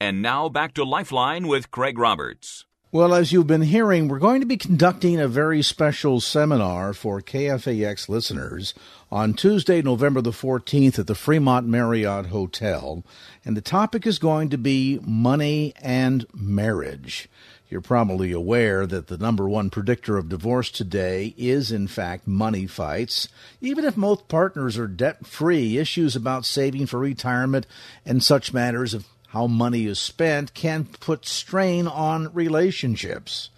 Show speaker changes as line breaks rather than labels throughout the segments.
And now back to Lifeline with Craig Roberts.
Well, as you've been hearing, we're going to be conducting a very special seminar for KFAX listeners on Tuesday, November the 14th at the Fremont Marriott Hotel. And the topic is going to be money and marriage. You're probably aware that the number one predictor of divorce today is, in fact, money fights. Even if most partners are debt free, issues about saving for retirement and such matters of how money is spent can put strain on relationships.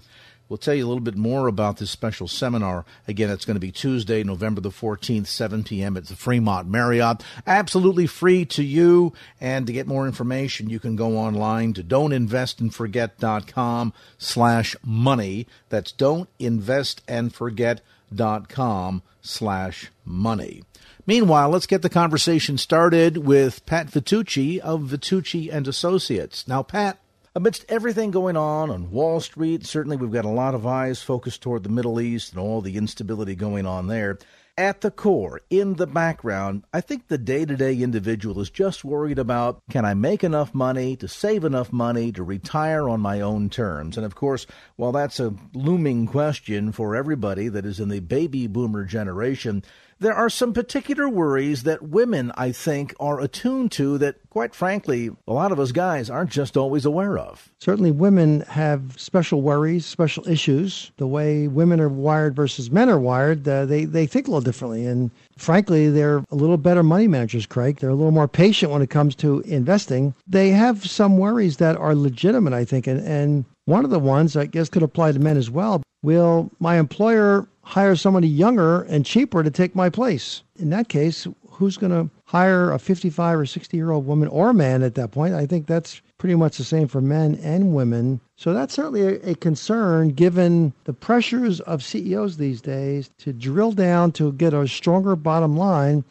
We'll tell you a little bit more about this special seminar. Again, it's going to be Tuesday, November the 14th, 7 p.m. at the Fremont Marriott. Absolutely free to you. And to get more information, you can go online to don'tinvestandforget.com slash money. That's don'tinvestandforget.com slash money. Meanwhile, let's get the conversation started with Pat Vitucci of Vitucci and Associates. Now, Pat, amidst everything going on on Wall Street, certainly we've got a lot of eyes focused toward the Middle East and all the instability going on there. At the core, in the background, I think the day to day individual is just worried about can I make enough money to save enough money to retire on my own terms? And of course, while that's a looming question for everybody that is in the baby boomer generation, there are some particular worries that women, I think, are attuned to that, quite frankly, a lot of us guys aren't just always aware of.
Certainly, women have special worries, special issues. The way women are wired versus men are wired, uh, they, they think a little differently. And frankly, they're a little better money managers, Craig. They're a little more patient when it comes to investing. They have some worries that are legitimate, I think. And, and one of the ones, I guess, could apply to men as well. Will my employer hire somebody younger and cheaper to take my place. In that case, who's going to hire a 55 or 60 year old woman or man at that point? I think that's pretty much the same for men and women. So that's certainly a, a, concern given the pressures of CEOs these days to drill down to get a stronger bottom line.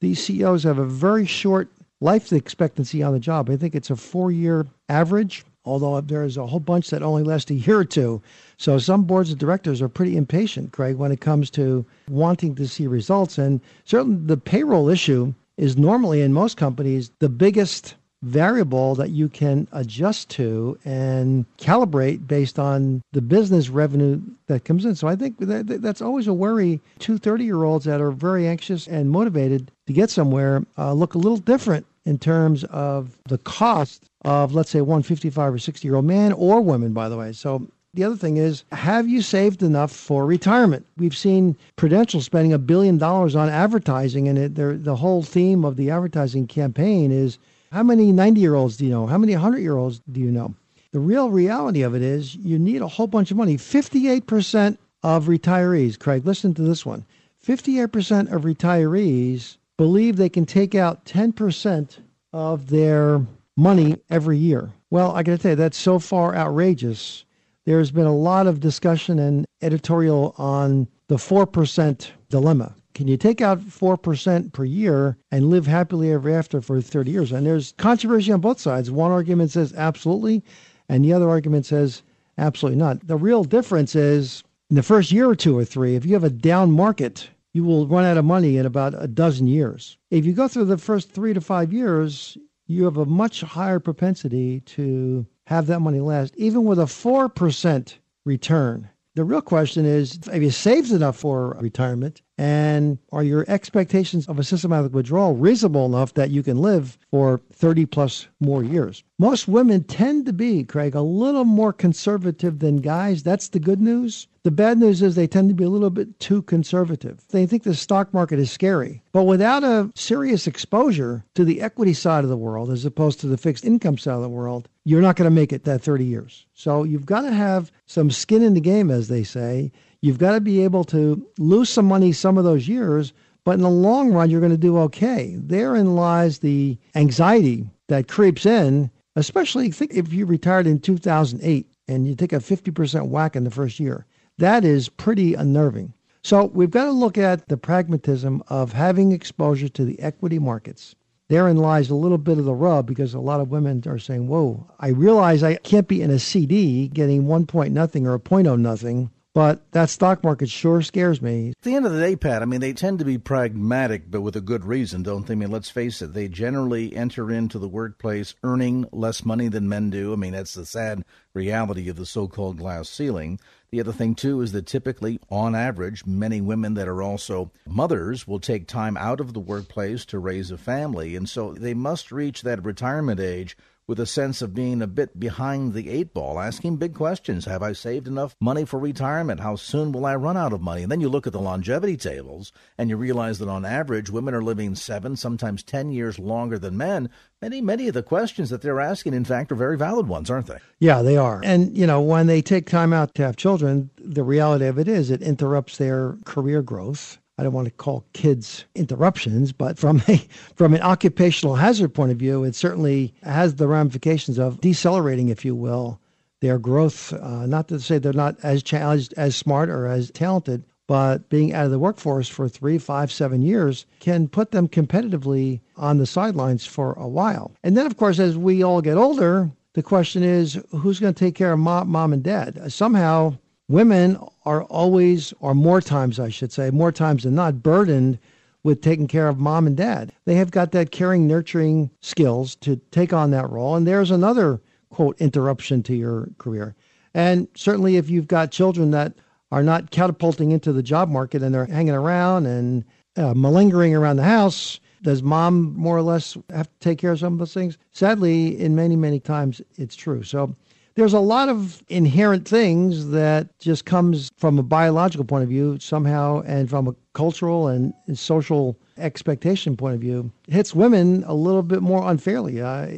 These CEOs have a very short life expectancy on the job. I think it's a four year average although there's a whole bunch that only last a year or two. So some boards of directors are pretty impatient, Craig, when it comes to wanting to see results. And certainly the payroll issue is normally in most companies the biggest variable that you can adjust to and calibrate based on the business revenue that comes in. So I think that, that's always a worry. Two 30 year olds that are very anxious and motivated to get somewhere uh, look a little different in terms of the cost of, let's say, one 55 or 60 year old man or woman, by the way. So the other thing is, have you saved enough for retirement? We've seen Prudential spending a billion dollars on advertising, and it, the whole theme of the advertising campaign is how many 90 year olds do you know? How many 100 year olds do you know? The real reality of it is you need a whole bunch of money. 58% of retirees, Craig, listen to this one 58% of retirees believe they can take out 10% of their money every year. Well, I got to tell you, that's so far outrageous. There's been a lot of discussion and editorial on the 4% dilemma. Can you take out 4% per year and live happily ever after for 30 years? And there's controversy on both sides. One argument says absolutely, and the other argument says absolutely not. The real difference is in the first year or two or three, if you have a down market, you will run out of money in about a dozen years. If you go through the first three to five years, you have a much higher propensity to have that money last, even with a 4% return. The real question is have you saved enough for retirement? And are your expectations of a systematic withdrawal reasonable enough that you can live for 30 plus more years? Most women tend to be, Craig, a little more conservative than guys. That's the good news. The bad news is they tend to be a little bit too conservative. They think the stock market is scary. But without a serious exposure to the equity side of the world as opposed to the fixed income side of the world, you're not going to make it that 30 years. So you've got to have some skin in the game, as they say. You've got to be able to lose some money some of those years, but in the long run, you're going to do okay. Therein lies the anxiety that creeps in especially think if you retired in 2008 and you take a 50% whack in the first year. That is pretty unnerving. So we've got to look at the pragmatism of having exposure to the equity markets. Therein lies a little bit of the rub because a lot of women are saying, Whoa, I realize I can't be in a CD getting one point nothing or a point oh nothing but that stock market sure scares me.
At the end of the day, Pat, I mean, they tend to be pragmatic, but with a good reason, don't they? I mean, let's face it, they generally enter into the workplace earning less money than men do. I mean, that's the sad reality of the so called glass ceiling. The other thing, too, is that typically, on average, many women that are also mothers will take time out of the workplace to raise a family. And so they must reach that retirement age with a sense of being a bit behind the eight ball, asking big questions. Have I saved enough money for retirement? How soon will I run out of money? And then you look at the longevity tables and you realize that on average, women are living seven, sometimes 10 years longer than men. Many, many of the questions that they're asking, in fact, are very valid ones, aren't they?
Yeah, they are. And, you know, when they take time out to have children, the reality of it is it interrupts their career growth I don't want to call kids interruptions, but from a from an occupational hazard point of view, it certainly has the ramifications of decelerating, if you will, their growth. Uh, not to say they're not as challenged, as smart, or as talented, but being out of the workforce for three, five, seven years can put them competitively on the sidelines for a while. And then, of course, as we all get older, the question is who's going to take care of mom, mom and dad? Somehow, women are always, or more times, I should say, more times than not, burdened with taking care of mom and dad. They have got that caring, nurturing skills to take on that role. And there's another, quote, interruption to your career. And certainly, if you've got children that are not catapulting into the job market and they're hanging around and uh, malingering around the house, does mom more or less have to take care of some of those things? Sadly, in many, many times, it's true. So there's a lot of inherent things that just comes from a biological point of view somehow and from a cultural and social expectation point of view. Hits women a little bit more unfairly. Uh,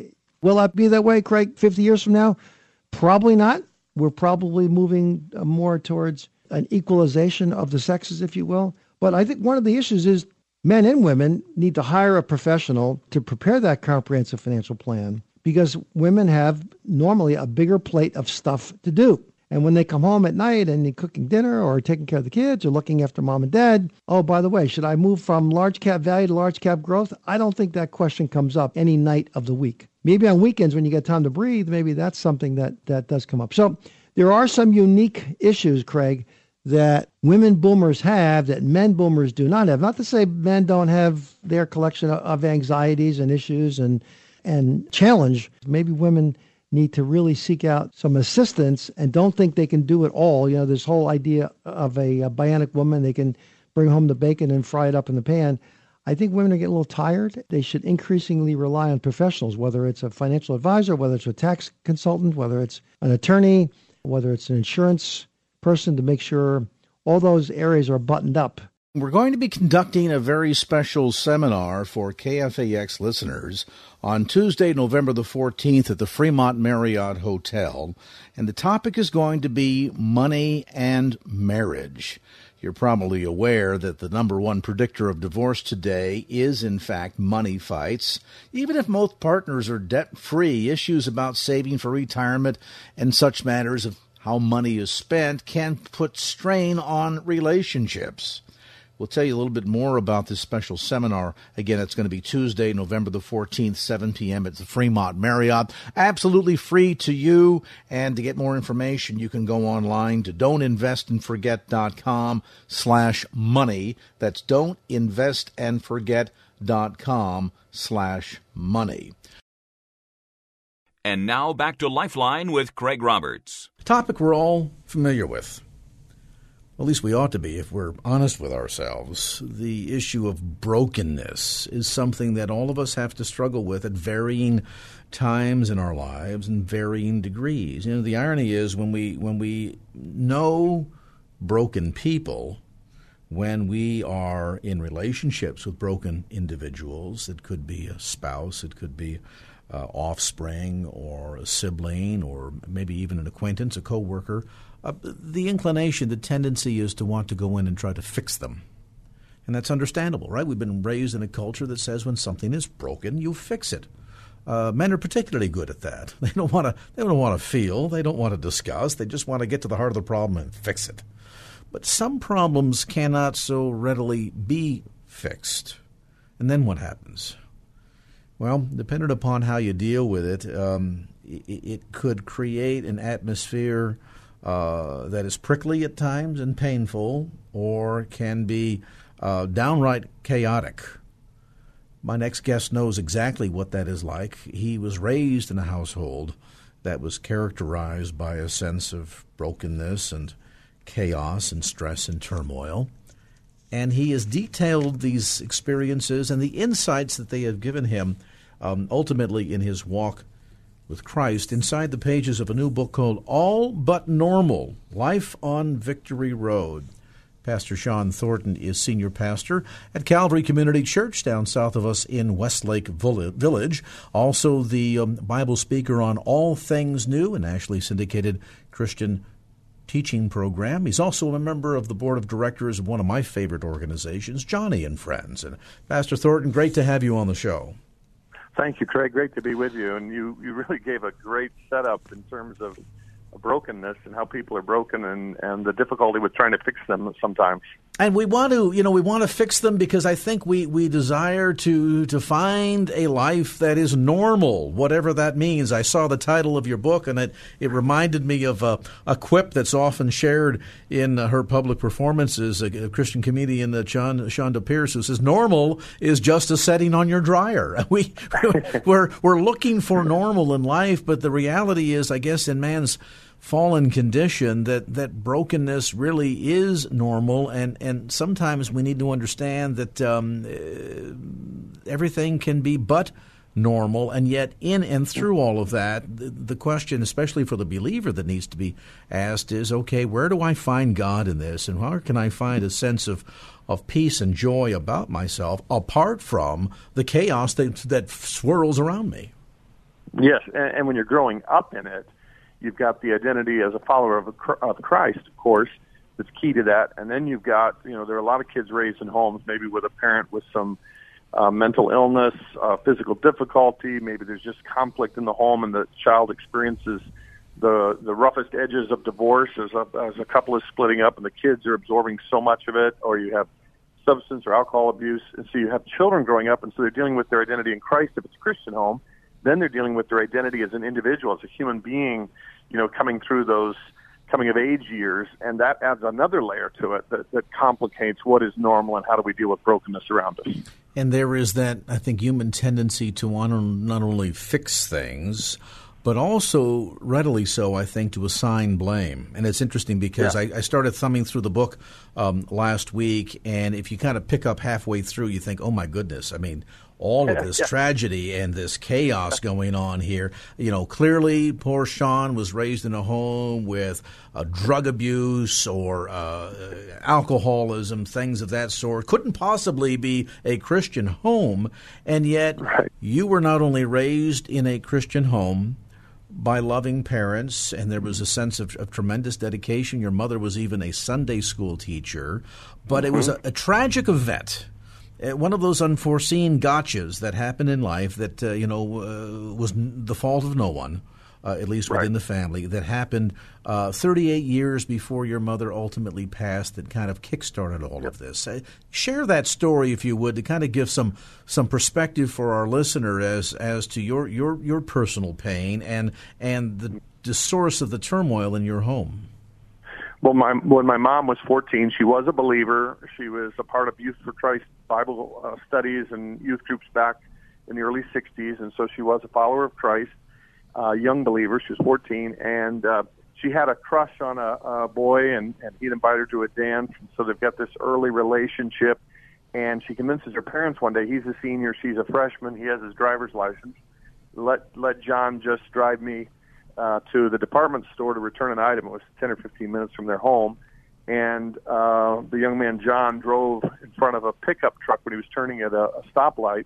will that be that way craig 50 years from now? Probably not. We're probably moving uh, more towards an equalization of the sexes if you will. But i think one of the issues is men and women need to hire a professional to prepare that comprehensive financial plan because women have normally a bigger plate of stuff to do. And when they come home at night and they're cooking dinner or taking care of the kids or looking after mom and dad, oh, by the way, should I move from large cap value to large cap growth? I don't think that question comes up any night of the week. Maybe on weekends when you get time to breathe, maybe that's something that, that does come up. So there are some unique issues, Craig, that women boomers have that men boomers do not have. Not to say men don't have their collection of anxieties and issues and and challenge. Maybe women need to really seek out some assistance and don't think they can do it all. You know, this whole idea of a, a bionic woman, they can bring home the bacon and fry it up in the pan. I think women are getting a little tired. They should increasingly rely on professionals, whether it's a financial advisor, whether it's a tax consultant, whether it's an attorney, whether it's an insurance person to make sure all those areas are buttoned up
we're going to be conducting a very special seminar for KFAX listeners on Tuesday, November the 14th at the Fremont Marriott Hotel. And the topic is going to be money and marriage. You're probably aware that the number one predictor of divorce today is, in fact, money fights. Even if most partners are debt free, issues about saving for retirement and such matters of how money is spent can put strain on relationships. We'll tell you a little bit more about this special seminar. Again, it's going to be Tuesday, November the 14th, 7 p.m. at the Fremont Marriott. Absolutely free to you. And to get more information, you can go online to don'tinvestandforget.com slash money. That's don'tinvestandforget.com slash money.
And now back to Lifeline with Craig Roberts.
Topic we're all familiar with at least we ought to be if we're honest with ourselves. The issue of brokenness is something that all of us have to struggle with at varying times in our lives and varying degrees. You know, the irony is when we when we know broken people, when we are in relationships with broken individuals, it could be a spouse, it could be uh, offspring or a sibling or maybe even an acquaintance, a coworker, uh, the inclination, the tendency is to want to go in and try to fix them. And that's understandable, right? We've been raised in a culture that says when something is broken, you fix it. Uh, men are particularly good at that. They don't want to. They don't want to feel. They don't want to discuss. They just want to get to the heart of the problem and fix it. But some problems cannot so readily be fixed. And then what happens? Well, depending upon how you deal with it, um, it, it, could create an atmosphere uh, that is prickly at times and painful, or can be uh, downright chaotic. My next guest knows exactly what that is like. He was raised in a household that was characterized by a sense of brokenness and chaos and stress and turmoil. And he has detailed these experiences and the insights that they have given him um, ultimately in his walk with Christ inside the pages of a new book called All But Normal Life on Victory Road. Pastor Shawn Thornton is senior pastor at Calvary Community Church down south of us in Westlake Village. Also, the um, Bible speaker on All Things New, a nationally syndicated Christian teaching program. He's also a member of the board of directors of one of my favorite organizations, Joni and Friends. And Pastor Thornton, great to have you on the show.
Thank you, Craig. Great to be with you. And you, you really gave a great setup in terms of brokenness and how people are broken and, and the difficulty with trying to fix them sometimes.
And we want to, you know, we want to fix them because I think we, we desire to to find a life that is normal, whatever that means. I saw the title of your book, and it, it reminded me of a, a quip that's often shared in her public performances. A, Christian comedian, uh, John Chonda Pierce, who says, "Normal is just a setting on your dryer." We we're we're looking for normal in life, but the reality is, I guess, in man's fallen condition that, that brokenness really is normal. And, and sometimes we need to understand that um, uh, everything can be but normal. And yet in and through all of that the, the, question especially for the believer that needs to be asked is okay where do i find god in this? And where can i find a sense of of peace and joy about myself apart from the chaos that that swirls around me?
Yes and, and when you're growing up in it You've got the identity as a follower of, of Christ, of course, that's key to that. And then you've got, you know, there are a lot of kids raised in homes, maybe with a parent with some uh, mental illness, uh, physical difficulty. Maybe there's just conflict in the home, and the child experiences the the roughest edges of divorce as a, as a couple is splitting up, and the kids are absorbing so much of it. Or you have substance or alcohol abuse, and so you have children growing up, and so they're dealing with their identity in Christ if it's a Christian home then they're dealing with their identity as an individual, as a human being, you know, coming through those coming of age years, and that adds another layer to it that, that complicates what is normal and how do we deal with brokenness around us.
And there is that, I think, human tendency to want to not only fix things, but also readily so, I think, to assign blame. And it's interesting because yeah. I, I, started thumbing through the book um, last week, and if you kind of pick up halfway through, you think, oh my goodness, I mean, all of this yeah. tragedy and this chaos going on here. You know, clearly, poor Shawn was raised in a home with uh, drug abuse or uh, alcoholism, things of that sort. Couldn't possibly be a Christian home, and yet right. you were not only raised in a Christian home by loving parents, and there was a sense of, of, tremendous dedication. Your mother was even a Sunday school teacher, but mm-hmm. it was mm-hmm. a, a tragic event uh, one of those unforeseen gotchas that happen in life that uh, you know uh, was the fault of no one, uh, at least within right. the family. That happened uh, 38 years before your mother ultimately passed. That kind of kickstarted all yep. of this. Uh, share that story, if you would, to kind of give some some perspective for our listener as as to your your your personal pain and and the, the source of the turmoil in your home.
Well, my when my mom was 14, she was a believer. She was a part of Youth for Christ Bible uh, studies and youth groups back in the early 60s, and so she was a follower of Christ, uh, young believer. She was 14, and uh, she had a crush on a, a boy, and, and he'd invited her to a dance, and so they've got this early relationship. And she convinces her parents one day he's a senior, she's a freshman, he has his driver's license. Let let John just drive me uh, to the department store to return an item. It was 10 or 15 minutes from their home and uh, the young man John drove in front of a pickup truck when he was turning at a, a stoplight,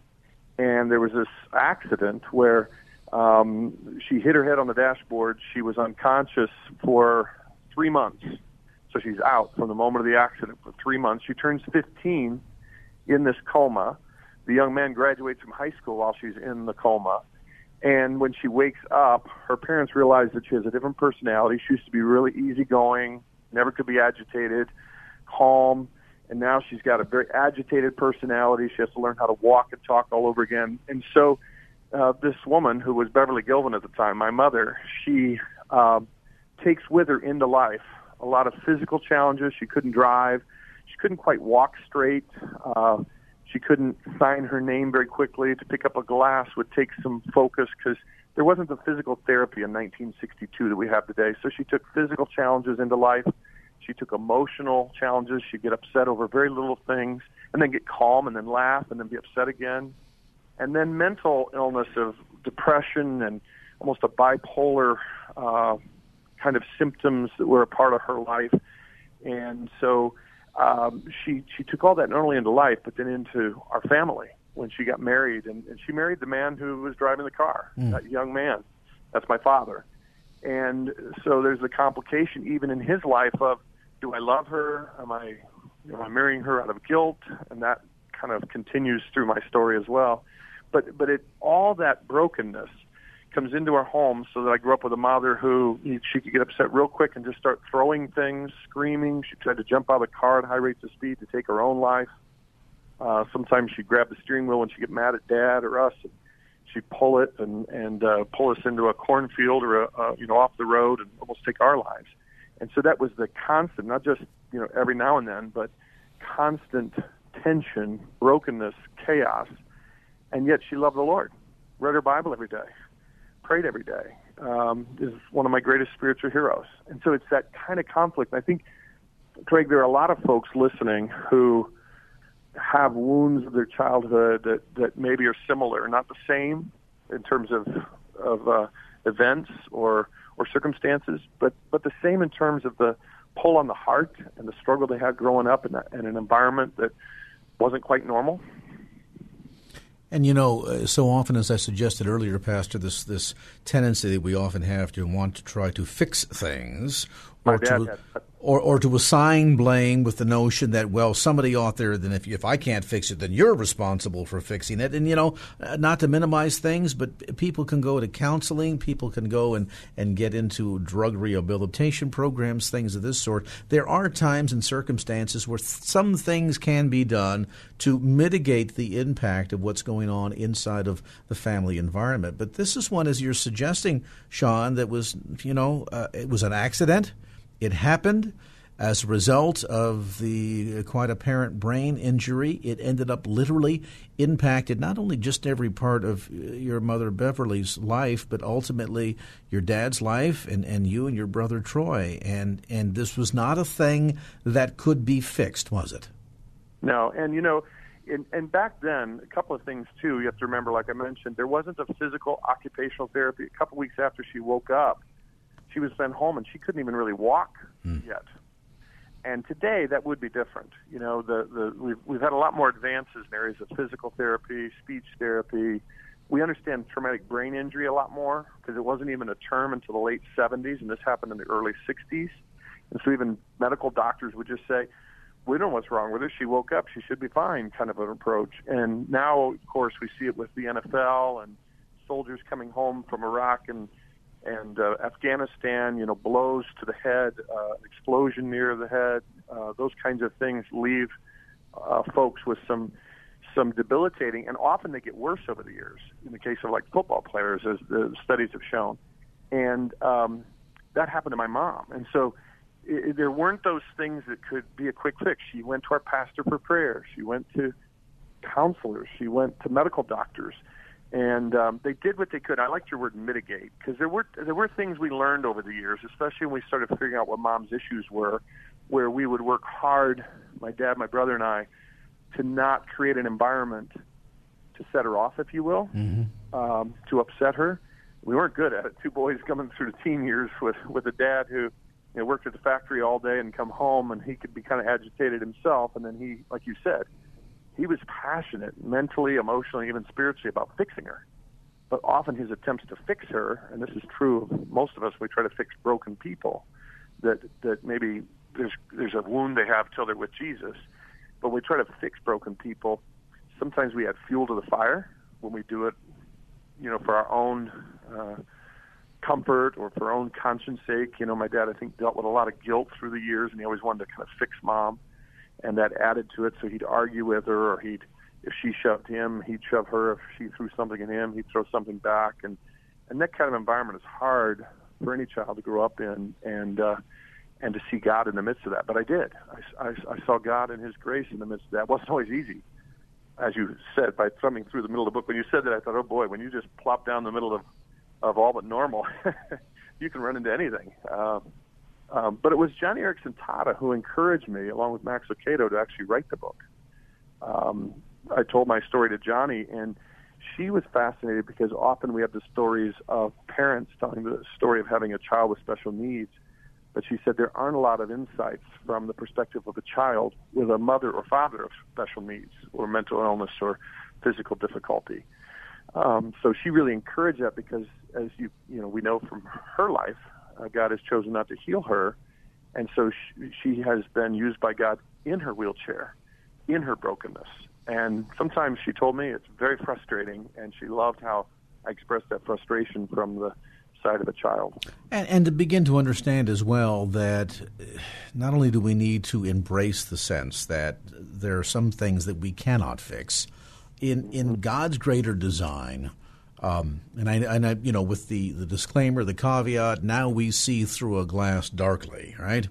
and there was this accident where um, she hit her head on the dashboard. She was unconscious for three months, so she's out from the moment of the accident for three months. She turns 15 in this coma. The young man graduates from high school while she's in the coma, And when she wakes up, her parents realize that she has a different personality. She used to be really easygoing, never could be agitated, calm, and now she's got a very agitated personality. She has to learn how to walk and talk all over again. And so, uh, this woman who was Beverly Gilvin at the time, my mother, she uh, takes with her into life a lot of physical challenges. She couldn't drive. She couldn't quite walk straight. Uh, she couldn't sign her name very quickly. To pick up a glass would take some focus because there wasn't the physical therapy in 1962 that we have today. So she took physical challenges into life. She took emotional challenges. She'd get upset over very little things and then get calm and then laugh and then be upset again. And then mental illness of depression and almost a bipolar uh, kind of symptoms that were a part of her life. And so um, she she took all that not only into life but then into our family when she got married, and, and she married the man who was driving the car, mm. that young man. That's my father. And so there's the complication even in his life of do I love her? Am I am I marrying her out of guilt? And that kind of continues through my story as well. But but it all that brokenness comes into our home so that I grew up with a mother who she could get upset real quick and just start throwing things, screaming. She tried to jump out of the car at high rates of speed to take her own life. Uh, sometimes she'd grab the steering wheel when she get mad at dad or us. And she'd pull it and and uh, pull us into a cornfield or a, a you know off the road and almost take our lives. And so that was the constant, not just you know every now and then, but constant tension, brokenness, chaos. And yet she loved the Lord, read her Bible every day, prayed every day, um, is one of my greatest spiritual heroes. And so it's that kind of conflict. I think, Craig, there are a lot of folks listening who have wounds of their childhood that, that maybe are similar, not the same in terms of of uh, events or or circumstances, but but the same in terms of the pull on the heart and the struggle they had growing up in, a, in an environment that wasn't quite normal
and you know, uh, so often, as I suggested earlier, Pastor, this this tendency that we often have to want to try to fix things, or to, or, or to assign blame with the notion that well somebody out there then if if I can't fix it then you're responsible for fixing it. And you know uh, not to minimize things but people can go to counseling people can go and and get into drug rehabilitation programs things of this sort. There are times and circumstances where some things can be done to mitigate the impact of what's going on inside of the family environment. But this is one as you're suggesting Shawn that was you know uh, it was an accident it happened as a result of the uh, quite apparent brain injury. It ended up literally impacted not only just every part of uh, your mother Beverly's life, but ultimately your dad's life and, and you and your brother Troy. And and this was not a thing that could be fixed, was it?
No, and you know, and, and back then, a couple of things too. You have to remember, like I mentioned, there wasn't a physical occupational therapy. A couple of weeks after she woke up, she was sent home and she couldn't even really walk mm. yet. And today that would be different. You know, the the we've we've had a lot more advances in areas of physical therapy, speech therapy. We understand traumatic brain injury a lot more because it wasn't even a term until the late 70s, and this happened in the early 60s. And so even medical doctors would just say, "We don't know what's wrong with her. She woke up. She should be fine." Kind of an approach. And now, of course, we see it with the NFL and soldiers coming home from Iraq and and uh, Afghanistan, you know, blows to the head, uh, explosion near the head, uh, those kinds of things leave uh, folks with some some debilitating, and often they get worse over the years. In the case of like football players, as the studies have shown, and um, that happened to my mom, and so. It, there weren't those things that could be a quick fix. She went to our pastor for prayer. She went to counselors. She went to medical doctors and um, they did what they could. I liked your word mitigate because there were there were things we learned over the years, especially when we started figuring out what mom's issues were, where we would work hard, my dad, my brother, and I, to not create an environment to set her off, if you will, mm-hmm. um, to upset her. We weren't good at it. Two boys coming through the teen years with with a dad who you know, worked at the factory all day and come home, and he could be kind of agitated himself, and then he, like you said he was passionate mentally, emotionally, even spiritually about fixing her. But often his attempts to fix her, and this is true of most of us, we try to fix broken people. That that maybe there's there's a wound they have till they're with Jesus, but we try to fix broken people. Sometimes we add fuel to the fire when we do it you know, for our own uh, comfort or for our own conscience sake. You know, my dad, I think, dealt with a lot of guilt through the years, and he always wanted to kind of fix mom, and that added to it. So he'd argue with her, or he'd, if she shoved him, he'd shove her. If she threw something at him, he'd throw something back, and and that kind of environment is hard for any child to grow up in, and uh, and to see God in the midst of that. But I did. I, I, I saw God and His grace in the midst of that. It wasn't always easy, as you said, by thumbing through the middle of the book. When you said that, I thought, oh boy, when you just plop down the middle of of all but normal, you can run into anything. Um, um, but it was Joni Eareckson Tada who encouraged me, along with Max Lucado, to actually write the book. Um, I told my story to Joni, and she was fascinated because often we have the stories of parents telling the story of having a child with special needs but she said there aren't a lot of insights from the perspective of a child with a mother or father of special needs or mental illness or physical difficulty. Um, so she really encouraged that because, as you you know, we know from her life, uh, God has chosen not to heal her, and so she, she has been used by God in her wheelchair, in her brokenness. And sometimes she told me it's very frustrating, and she loved how I expressed that frustration from the side of a child.
And, and to begin to understand as well that not only do we need to embrace the sense that there are some things that we cannot fix, in in God's greater design. Um, and I, and I, you know, with the, the disclaimer, the caveat, now we see through a glass darkly, right?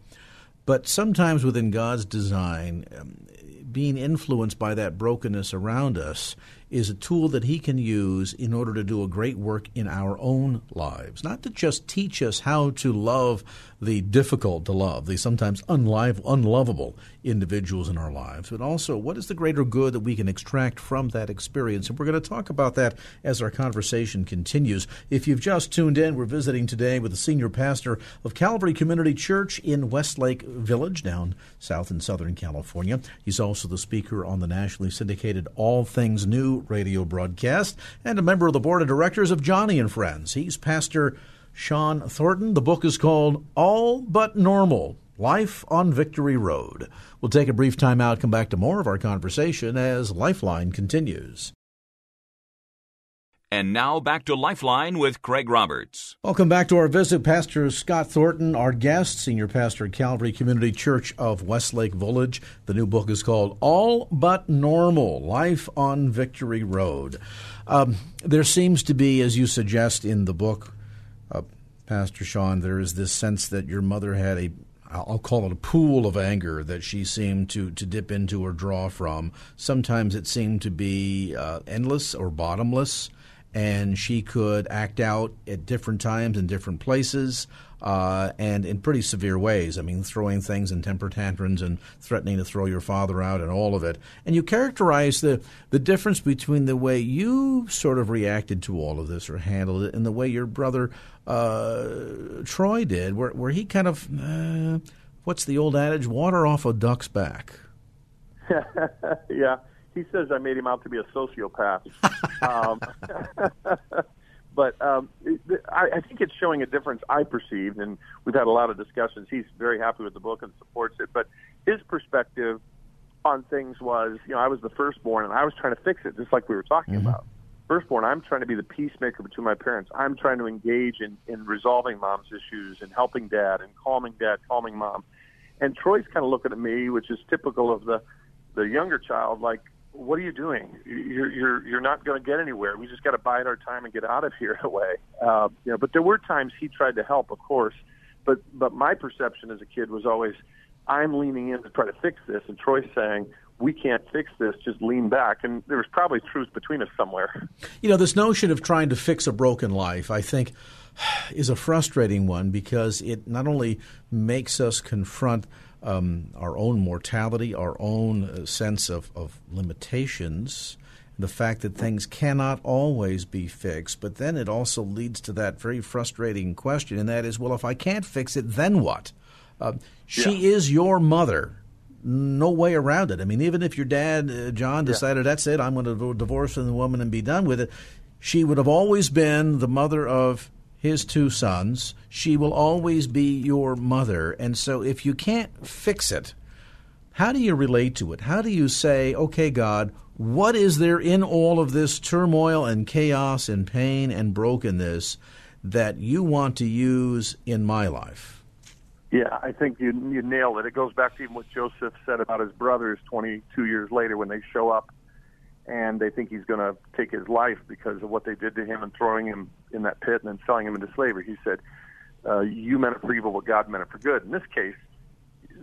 But sometimes within God's design, um, being influenced by that brokenness around us is a tool that he can use in order to do a great work in our own lives. Not to just teach us how to love the difficult to love, the sometimes unlive, unlovable individuals in our lives, but also what is the greater good that we can extract from that experience. And we're going to talk about that as our conversation continues. If you've just tuned in, we're visiting today with the senior pastor of Calvary Community Church in Westlake Village, down south in Southern California. He's also the speaker on the nationally syndicated All Things New radio broadcast and a member of the board of directors of Joni and Friends. He's Pastor Shawn Thornton. The book is called All But Normal Life on Victory Road. We'll take a brief time out, come back to more of our conversation as Lifeline continues.
And now back to Lifeline with Craig Roberts.
Welcome back to our visit. Pastor Scott Thornton, our guest, Senior Pastor at Calvary Community Church of Westlake Village. The new book is called All But Normal Life on Victory Road. Um, there seems to be, as you suggest in the book, uh, Pastor Shawn, there is this sense that your mother had a I'll call it a pool of anger that she seemed to, to dip into or draw from. Sometimes it seemed to be uh, endless or bottomless and she could act out at different times in different places uh, and in pretty severe ways. I mean, throwing things and temper tantrums and threatening to throw your father out and all of it. And you characterize the, the difference between the way you sort of reacted to all of this or handled it and the way your brother uh, Troy did, where, where he kind of, uh, what's the old adage, water off a duck's back.
yeah he says I made him out to be a sociopath. um, but um, I, I think it's showing a difference I perceived, and we've had a lot of discussions. He's very happy with the book and supports it. But his perspective on things was, you know, I was the firstborn, and I was trying to fix it, just like we were talking mm-hmm. about. Firstborn, I'm trying to be the peacemaker between my parents. I'm trying to engage in, in resolving mom's issues and helping dad and calming dad, calming mom. And Troy's kind of looking at me, which is typical of the the younger child, like what are you doing? You're you're you're not going to get anywhere. We just got to bide our time and get out of here in a way. Uh, you know, but there were times he tried to help, of course. But but my perception as a kid was always, I'm leaning in to try to fix this, and Troy's saying, we can't fix this, just lean back. And there was probably truth between us somewhere.
You know, this notion of trying to fix a broken life, I think, is a frustrating one because it not only makes us confront um, our own mortality, our own uh, sense of, of limitations, the fact that things cannot always be fixed. But then it also leads to that very frustrating question, and that is, well, if I can't fix it, then what? Uh, she yeah. is your mother. No way around it. I mean, even if your dad, uh, John, decided yeah. that's it, I'm going to divorce from the woman and be done with it, she would have always been the mother of his two sons. She will always be your mother. And so if you can't fix it, how do you relate to it? How do you say, okay, God, What is there in all of this turmoil and chaos and pain and brokenness that you want to use in my life?
Yeah, I think you you nailed it. It goes back to even what Joseph said about his brothers 22 years later when they show up and they think he's going to take his life because of what they did to him and throwing him in that pit and then selling him into slavery. He said, uh, "You meant it for evil, but God meant it for good." In this case,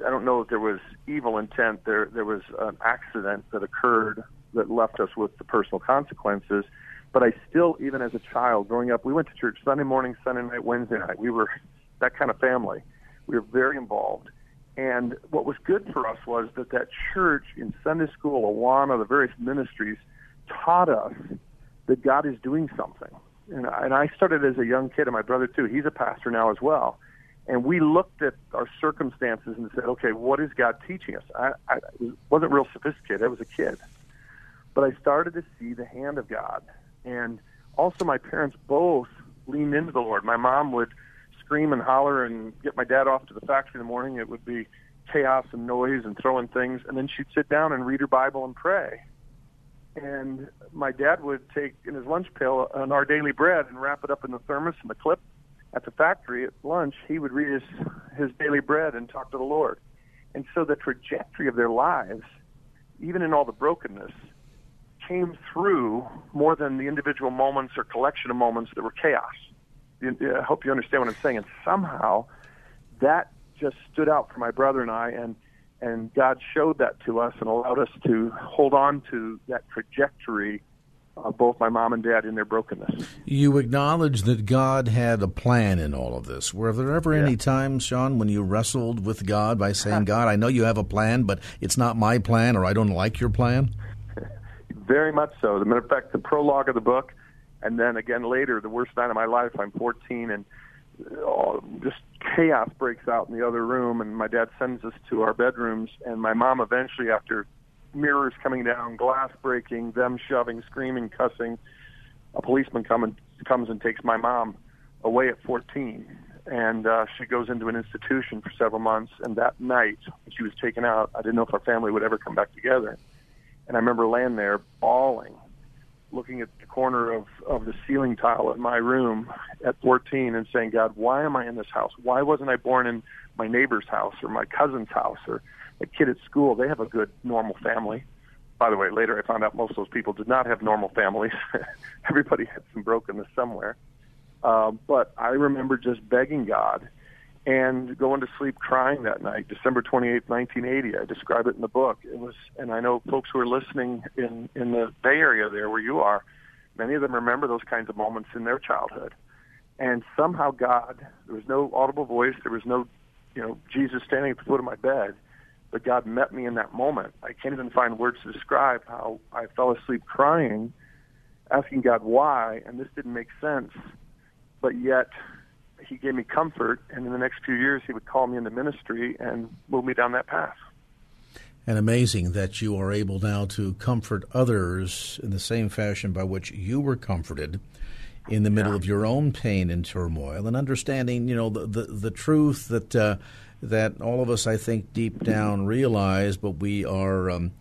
I don't know if there was evil intent. There there was an accident that occurred that left us with the personal consequences. But I still, even as a child growing up, we went to church Sunday morning, Sunday night, Wednesday night. We were that kind of family. We were very involved. And what was good for us was that that church in Sunday school, Awana, the various ministries, taught us that God is doing something. And I, and I started as a young kid, and my brother too. He's a pastor now as well. And we looked at our circumstances and said, okay, what is God teaching us? I, I wasn't real sophisticated. I was a kid. But I started to see the hand of God. And also, my parents both leaned into the Lord. My mom would scream and holler and get my dad off to the factory in the morning. It would be chaos and noise and throwing things. And then she'd sit down and read her Bible and pray. And my dad would take in his lunch pail an Our Daily Bread and wrap it up in the thermos and the clip at the factory at lunch. He would read his, his daily bread and talk to the Lord. And so the trajectory of their lives, even in all the brokenness, came through more than the individual moments or collection of moments that were chaos. I hope you understand what I'm saying. And somehow that just stood out for my brother and I, and and God showed that to us and allowed us to hold on to that trajectory of both my mom and dad in their brokenness.
You acknowledge that God had a plan in all of this. Were there ever yeah. any times, Shawn, when you wrestled with God by saying, God, I know you have a plan, but it's not my plan, or I don't like your plan?
Very much so. As a matter of fact, the prologue of the book and then again later, the worst night of my life, I'm 14 and oh, just chaos breaks out in the other room, and my dad sends us to our bedrooms, and my mom eventually, after mirrors coming down, glass breaking, them shoving, screaming, cussing, a policeman come and, comes and takes my mom away at 14, and uh, she goes into an institution for several months. And that night, when she was taken out, I didn't know if our family would ever come back together. And I remember laying there bawling looking at the corner of, of the ceiling tile in my room at 14 and saying, God, why am I in this house? Why wasn't I born in my neighbor's house or my cousin's house or a kid at school? They have a good, normal family. By the way, later I found out most of those people did not have normal families. Everybody had some brokenness somewhere. Uh, but I remember just begging God and going to sleep crying that night, December 28, 1980. I describe it in the book. It was, and I know folks who are listening in in the Bay Area there where you are, many of them remember those kinds of moments in their childhood. And somehow God, there was no audible voice, there was no, you know, Jesus standing at the foot of my bed, but God met me in that moment. I can't even find words to describe how I fell asleep crying, asking God why, and this didn't make sense, but yet he gave me comfort, and in the next few years, he would call me into ministry and move me down that path.
And amazing that you are able now to comfort others in the same fashion by which you were comforted in the middle yeah. of your own pain and turmoil, and understanding, you know, the the, the truth that uh, that all of us, I think, deep down realize, but we are. Um,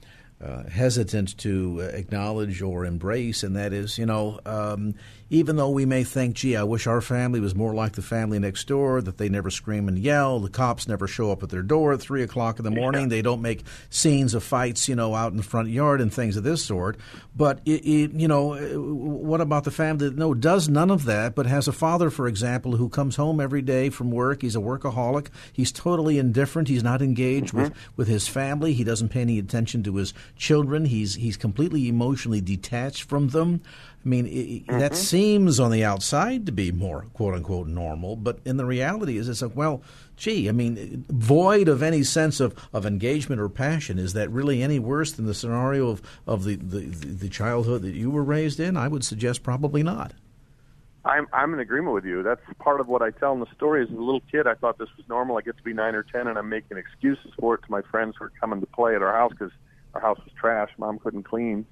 uh, hesitant to acknowledge or embrace, and that is, you know, um, even though we may think, gee, I wish our family was more like the family next door, that they never scream and yell, the cops never show up at their door at 3 o'clock in the morning, yeah. they don't make scenes of fights, you know, out in the front yard and things of this sort. But, it, it, you know, what about the family that, no, does none of that, but has a father, for example, who comes home every day from work, he's a workaholic, he's totally indifferent, he's not engaged mm-hmm. with, with his family, he doesn't pay any attention to his children, he's, he's completely emotionally detached from them. I mean, it, mm-hmm. that seems on the outside to be more quote unquote normal, but in the reality is it's like, well, gee, I mean, void of any sense of, of engagement or passion, is that really any worse than the scenario of, of the, the, the childhood that you were raised in? I would suggest probably not.
I'm I'm in agreement with you. That's part of what I tell in the story. As a little kid, I thought this was normal. I get to be nine or ten, and I'm making excuses for it to my friends who are coming to play at our house because our house was trash. Mom couldn't clean,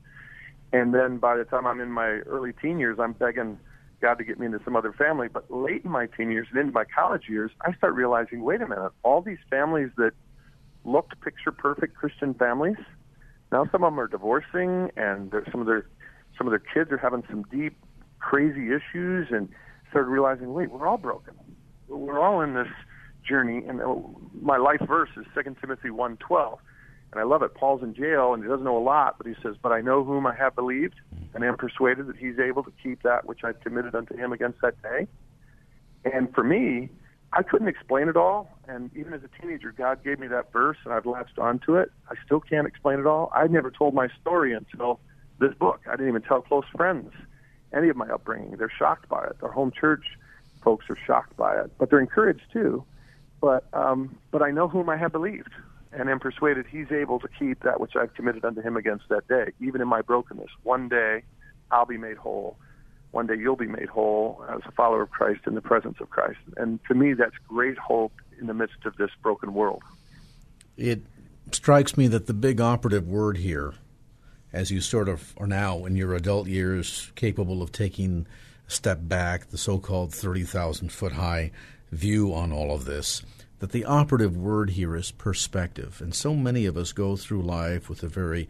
and then by the time I'm in my early teen years, I'm begging God to get me into some other family. But late in my teen years and into my college years, I start realizing, wait a minute, all these families that looked picture perfect Christian families, Now some of them are divorcing, and some of their some of their kids are having some deep, crazy issues, and started realizing, wait, we're all broken. We're all in this journey. And uh, my life verse is Second Timothy one twelve, and I love it. Paul's in jail, and he doesn't know a lot, but he says, "But I know whom I have believed, and am persuaded that He's able to keep that which I've committed unto Him against that day." And for me, I couldn't explain it all. And even as a teenager, God gave me that verse, and I've latched onto it. I still can't explain it all. I never told my story until this book. I didn't even tell close friends any of my upbringing. They're shocked by it. Our home church folks are shocked by it, but they're encouraged too. But um, but I know whom I have believed, and am persuaded He's able to keep that which I've committed unto Him against that day, even in my brokenness. One day, I'll be made whole one day you'll be made whole as a follower of Christ in the presence of Christ. And to me, that's great hope in the midst of this broken world.
It strikes me that the big operative word here, as you sort of are now in your adult years capable of taking a step back, the so called 30,000 foot high view on all of this, that the operative word here is perspective. And so many of us go through life with a very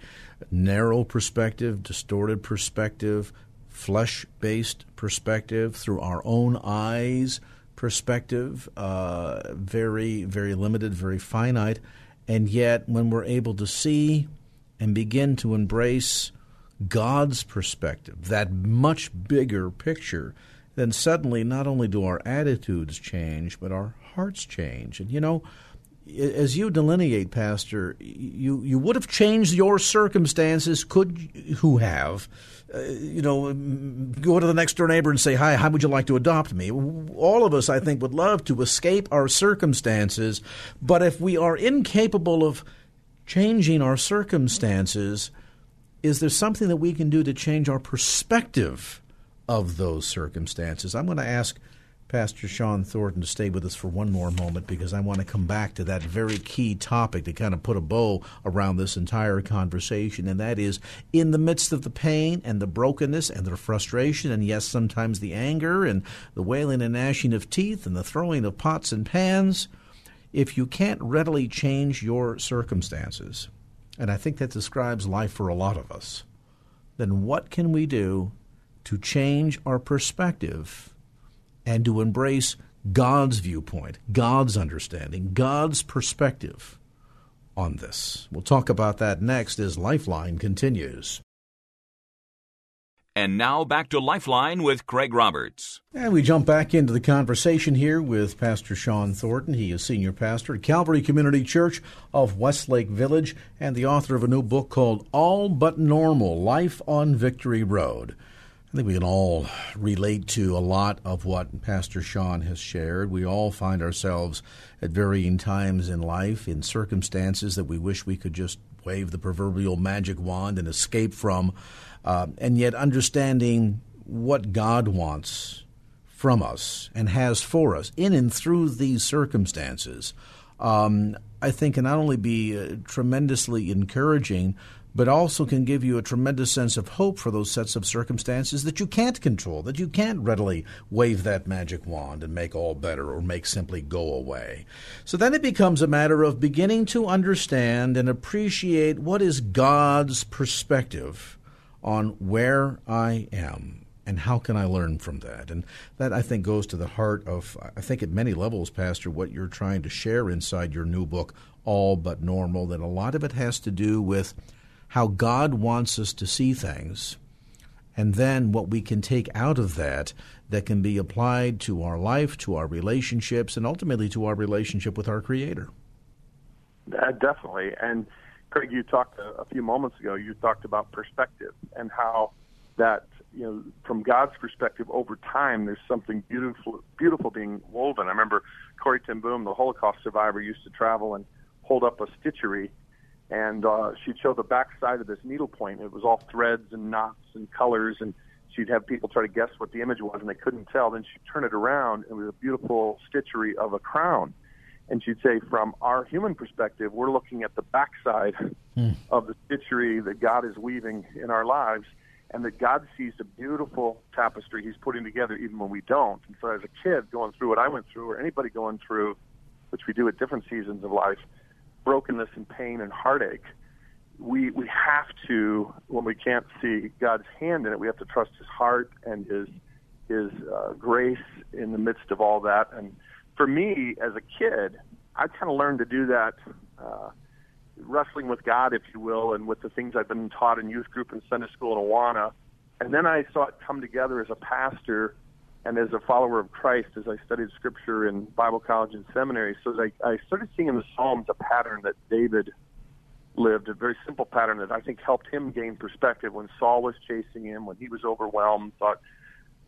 narrow perspective, distorted perspective, flesh based perspective, through our own eyes perspective, uh, very, very limited, very finite. And yet, when we're able to see and begin to embrace God's perspective, that much bigger picture, then suddenly not only do our attitudes change, but our hearts change. And you know, as you delineate, Pastor, you, you would have changed your circumstances, could who have, uh, you know, go to the next door neighbor and say, Hi, how would you like to adopt me? All of us, I think, would love to escape our circumstances, but if we are incapable of changing our circumstances, is there something that we can do to change our perspective of those circumstances? I'm going to ask Pastor Shawn Thornton to stay with us for one more moment because I want to come back to that very key topic to kind of put a bow around this entire conversation, and that is in the midst of the pain and the brokenness and the frustration, and yes, sometimes the anger and the wailing and gnashing of teeth and the throwing of pots and pans, if you can't readily change your circumstances, and I think that describes life for a lot of us, then what can we do to change our perspective? And to embrace God's viewpoint, God's understanding, God's perspective on this. We'll talk about that next as Lifeline continues.
And now back to Lifeline with Craig Roberts.
And we jump back into the conversation here with Pastor Shawn Thornton. He is senior pastor at Calvary Community Church of Westlake Village and the author of a new book called All But Normal Life on Victory Road. I think we can all relate to a lot of what Pastor Shawn has shared. We all find ourselves at varying times in life in circumstances that we wish we could just wave the proverbial magic wand and escape from, uh, and yet understanding what God wants from us and has for us in and through these circumstances. Um, I think can not only be uh, tremendously encouraging, but also can give you a tremendous sense of hope for those sets of circumstances that you can't control, that you can't readily wave that magic wand and make all better or make simply go away. So then it becomes a matter of beginning to understand and appreciate what is God's perspective on where I am and how can I learn from that? And that I think goes to the heart of, I think at many levels, Pastor, what you're trying to share inside your new book, All But Normal, that a lot of it has to do with how God wants us to see things, and then what we can take out of that that can be applied to our life, to our relationships, and ultimately to our relationship with our Creator.
Uh, definitely. And Craig, you talked a, a few moments ago, you talked about perspective and how that you know, from God's perspective, over time, there's something beautiful, beautiful being woven. I remember Corrie ten Boom, the Holocaust survivor, used to travel and hold up a stitchery and uh, she'd show the back side of this needlepoint. It was all threads and knots and colors, and she'd have people try to guess what the image was, and they couldn't tell. Then she'd turn it around, and it was a beautiful stitchery of a crown. And she'd say, from our human perspective, we're looking at the backside mm. of the stitchery that God is weaving in our lives, and that God sees the beautiful tapestry He's putting together, even when we don't. And so, as a kid going through what I went through, or anybody going through, which we do at different seasons of life, brokenness and pain and heartache, we we have to when we can't see God's hand in it, we have to trust His heart and His His uh, grace in the midst of all that. And for me, as a kid, I kind of learned to do that, uh, wrestling with God, if you will, and with the things I've been taught in youth group and Sunday school in Awana. And then I saw it come together as a pastor and as a follower of Christ as I studied Scripture in Bible college and seminary. So I, I started seeing in the Psalms a pattern that David lived, a very simple pattern that I think helped him gain perspective when Saul was chasing him, when he was overwhelmed, thought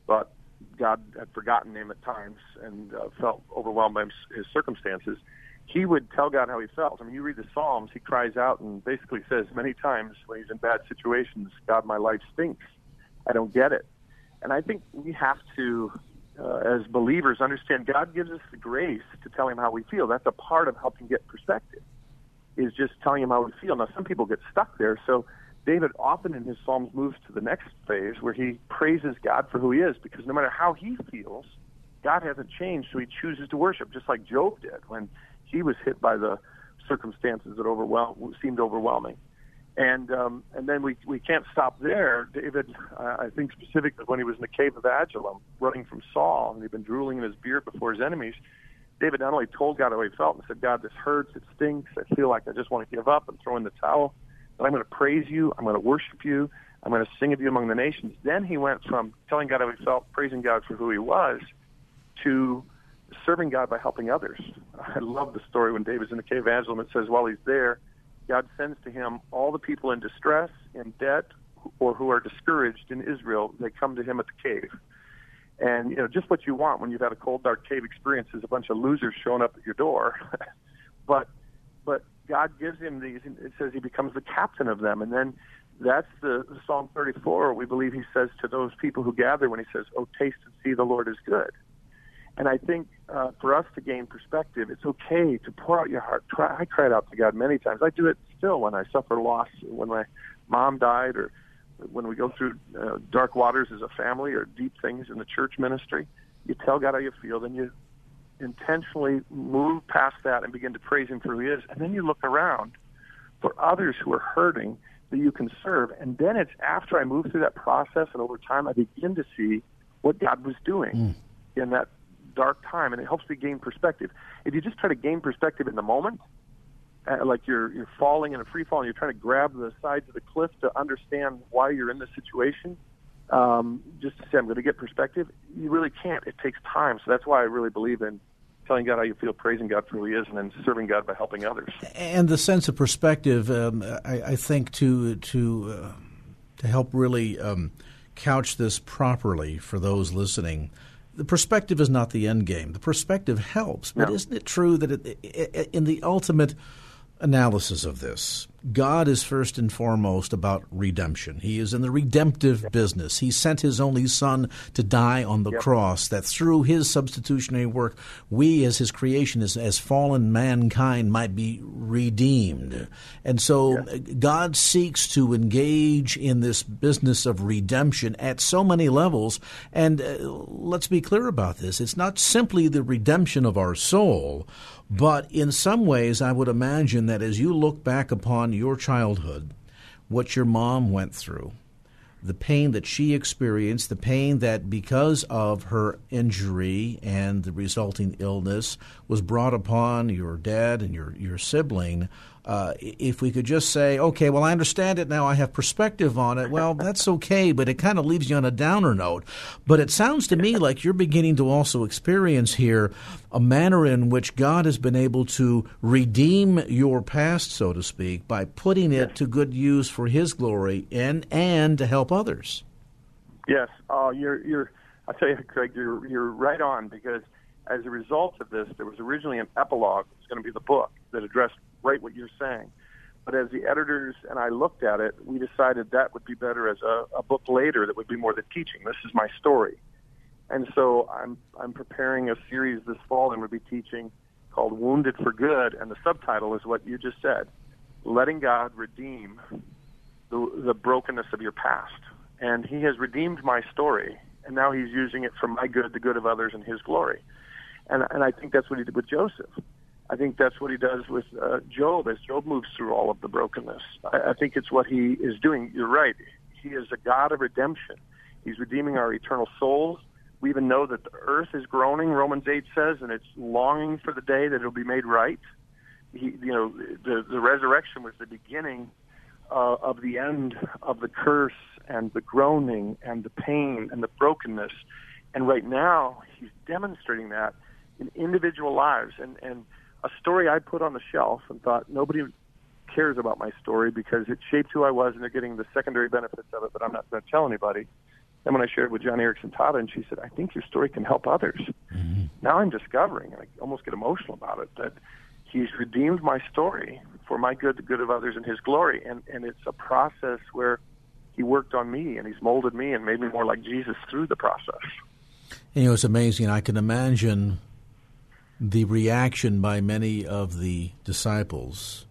thought God had forgotten him at times, and uh, felt overwhelmed by his circumstances. He would tell God how he felt. I mean, you read the Psalms, he cries out and basically says many times when he's in bad situations, God, my life stinks. I don't get it. And I think we have to, uh, as believers, understand God gives us the grace to tell him how we feel. That's a part of helping get perspective is just telling him how we feel. Now, some people get stuck there. So David often in his Psalms moves to the next phase where he praises God for who he is because no matter how he feels, God hasn't changed, so he chooses to worship, just like Job did when he was hit by the circumstances that overwhelm, seemed overwhelming. And um, and then we we can't stop there. David, uh, I think specifically when he was in the cave of Adullam, running from Saul, and he'd been drooling in his beard before his enemies. David not only told God how he felt and said, God, this hurts, it stinks, I feel like I just want to give up and throw in the towel, but I'm going to praise you, I'm going to worship you, I'm going to sing of you among the nations. Then he went from telling God how he felt, praising God for who he was, to serving God by helping others. I love the story when David's in the cave of Adullam. It says while he's there, God sends to him all the people in distress, in debt, or who are discouraged in Israel. They come to him at the cave. And you know, just what you want when you've had a cold, dark cave experience is a bunch of losers showing up at your door. but but God gives him these. and It says he becomes the captain of them, and then that's the, the Psalm 34. We believe he says to those people who gather when he says, "Oh, taste and see the Lord is good." And I think uh, for us to gain perspective, it's okay to pour out your heart. Try, I cried out to God many times. I do it still when I suffer loss, when my mom died, or when we go through uh, dark waters as a family or deep things in the church ministry, you tell God how you feel, then you intentionally move past that and begin to praise Him for who He is, and then you look around for others who are hurting that you can serve. And then it's after I move through that process and over time, I begin to see what God was doing mm. in that dark time, and it helps me gain perspective. If you just try to gain perspective in the moment, uh, like you're you're falling in a free fall and you're trying to grab the sides of the cliff to understand why you're in this situation um, just to say i'm going to get perspective you really can't. It takes time. So that's why i really believe in telling god how you feel praising god for who he is and then serving god by helping others.
And the sense of perspective um, I, I, think to to uh, to help really um, couch this properly for those listening the perspective is not the end game. The perspective helps, but no. isn't it true that it, in the ultimate analysis of this. God is first and foremost about redemption. He is in the redemptive business. He sent his only son to die on the yep. cross, that through his substitutionary work, we as his creation, as, as fallen mankind, might be redeemed. And so God seeks to engage in this business of redemption at so many levels. And uh, let's be clear about this. It's not simply the redemption of our soul, but in some ways, I would imagine that as you look back upon your childhood, what your mom went through, the pain that she experienced, the pain that because of her injury and the resulting illness was brought upon your dad and your, your sibling, uh, if we could just say, okay, well, I understand it now, I have perspective on it, well, that's okay, but it kind of leaves you on a downer note. But it sounds to me like you're beginning to also experience here a manner in which God has been able to redeem your past, so to speak, by putting it to good use for His glory and and to help others.
Yes, uh, you're you're. I tell you, Craig, you're you're right on because as a result of this, there was originally an epilogue. that was going to be the book that addressed right what you're saying. But as the editors and I looked at it, we decided that would be better as a, a book later that would be more the teaching. This is my story. And so I'm I'm preparing a series this fall and we'll be teaching called Wounded for Good, and the subtitle is what you just said, letting God redeem the, the brokenness of your past. And He has redeemed my story, and now He's using it for my good, the good of others, and His glory. And and I think that's what He did with Joseph I think that's what he does with uh, Job as Job moves through all of the brokenness. I, I think it's what he is doing. You're right. He is a God of redemption. He's redeeming our eternal souls. We even know that the earth is groaning, Romans 8 says, and it's longing for the day that it'll be made right. He, you know, the, the resurrection was the beginning uh, of the end of the curse and the groaning and the pain and the brokenness. And right now, he's demonstrating that in individual lives. And, and a story I put on the shelf and thought nobody cares about my story because it shaped who I was and they're getting the secondary benefits of it, but I'm not going to tell anybody. And when I shared with Joni Eareckson Tada, and she said, I think your story can help others. Mm-hmm. Now I'm discovering, and I almost get emotional about it, that he's redeemed my story for my good, the good of others, and his glory. And, and it's a process where he worked on me and he's molded me and made me more like Jesus through the process.
And, you know, it's amazing. I can imagine the reaction by many of the disciples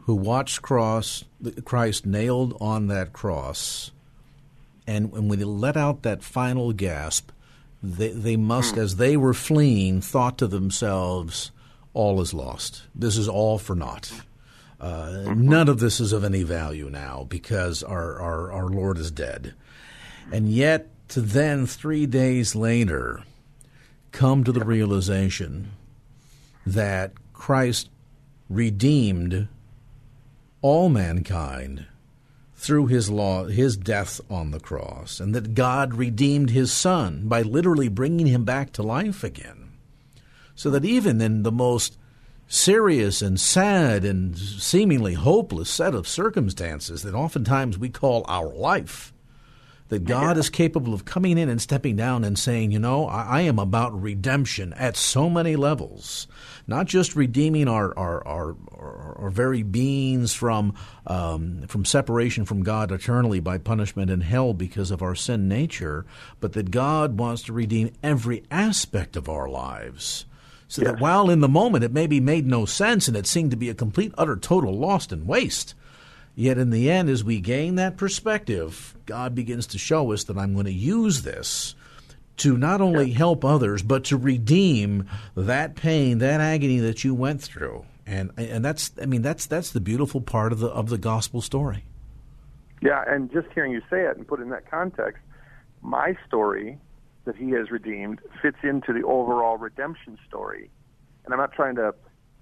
who watched cross Christ nailed on that cross, and when they let out that final gasp, they, they must, as they were fleeing, thought to themselves, "All is lost. This is all for naught. Uh, none of this is of any value now because our, our, our Lord is dead." And yet, to then three days later come to the realization that Christ redeemed all mankind through his law his death on the cross and that God redeemed his son by literally bringing him back to life again. So that even in the most serious and sad and seemingly hopeless set of circumstances that oftentimes we call our life that God is capable of coming in and stepping down and saying, you know, I, I, am about redemption at so many levels, not just redeeming our our our, our, our very beings from um, from separation from God eternally by punishment in hell because of our sin nature, but that God wants to redeem every aspect of our lives. So yes. that while in the moment it maybe made no sense and it seemed to be a complete, utter, total lost and waste, Yet in the end, as we gain that perspective, God begins to show us that I'm going to use this to not only help others, but to redeem that pain, that agony that you went through. And and that's I mean that's that's the beautiful part of the of the gospel story.
Yeah, and just hearing you say it and put it in that context, my story that he has redeemed fits into the overall redemption story. And I'm not trying to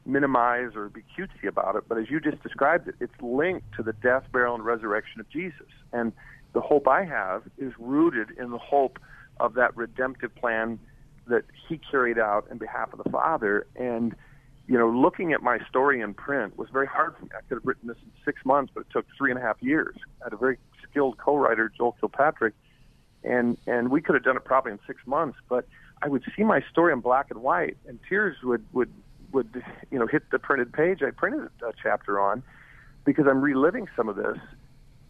minimize or be cutesy about it, but as you just described it, it's linked to the death, burial, and resurrection of Jesus. And the hope I have is rooted in the hope of that redemptive plan that he carried out in behalf of the Father. And, you know, looking at my story in print was very hard for me. I could have written this in six months, but it took three and a half years. I had a very skilled co-writer, Joel Kilpatrick, and and we could have done it probably in six months. But I would see my story in black and white, and tears would would would you know hit the printed page I printed a chapter on because I'm reliving some of this.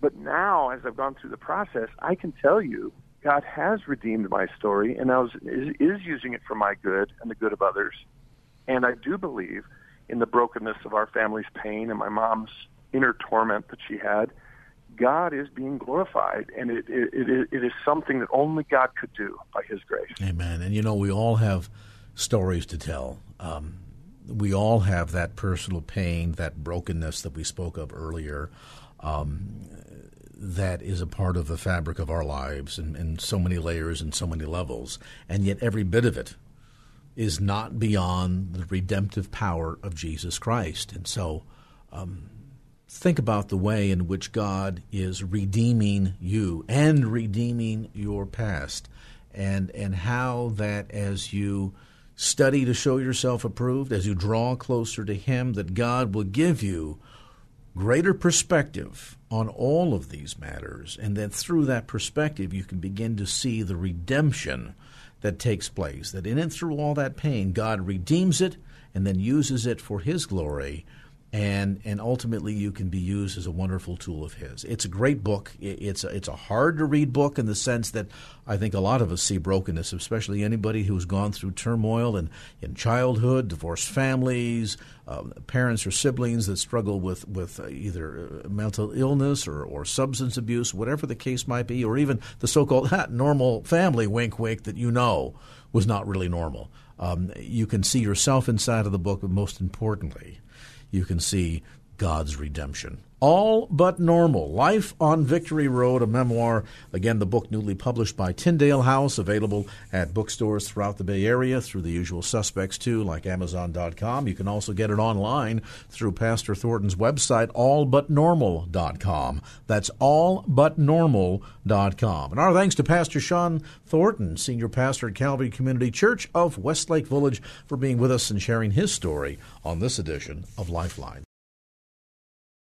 But now, as I've gone through the process, I can tell you God has redeemed my story and now is, is using it for my good and the good of others. And I do believe in the brokenness of our family's pain and my mom's inner torment that she had. God is being glorified, and it, it, it, it is something that only God could do by His grace.
Amen. And you know, we all have stories to tell. Um, we all have that personal pain, that brokenness that we spoke of earlier. Um, that is a part of the fabric of our lives in, so many layers and so many levels, and yet every bit of it is not beyond the redemptive power of Jesus Christ. And so, um, think about the way in which God is redeeming you and redeeming your past, and and how that as you Study to show yourself approved as you draw closer to Him, that God will give you greater perspective on all of these matters, and that through that perspective you can begin to see the redemption that takes place. That in and through all that pain, God redeems it and then uses it for His glory and and ultimately you can be used as a wonderful tool of his. It's a great book. It's a, it's a hard to read book in the sense that I think a lot of us see brokenness, especially anybody who's gone through turmoil in, in childhood, divorced families, um, parents or siblings that struggle with with uh, either uh, mental illness or, or substance abuse, whatever the case might be, or even the so-called normal family wink wink that you know was not really normal. um, you can see yourself inside of the book, but most importantly, you can see God's redemption. All But Normal Life on Victory Road, a memoir. Again, the book newly published by Tyndale House, available at bookstores throughout the Bay Area through the usual suspects, too, like Amazon.com. You can also get it online through Pastor Thornton's website, allbutnormal.com. That's allbutnormal.com. And our thanks to Pastor Shawn Thornton, Senior Pastor at Calvary Community Church of Westlake Village, for being with us and sharing his story on this edition of Lifeline.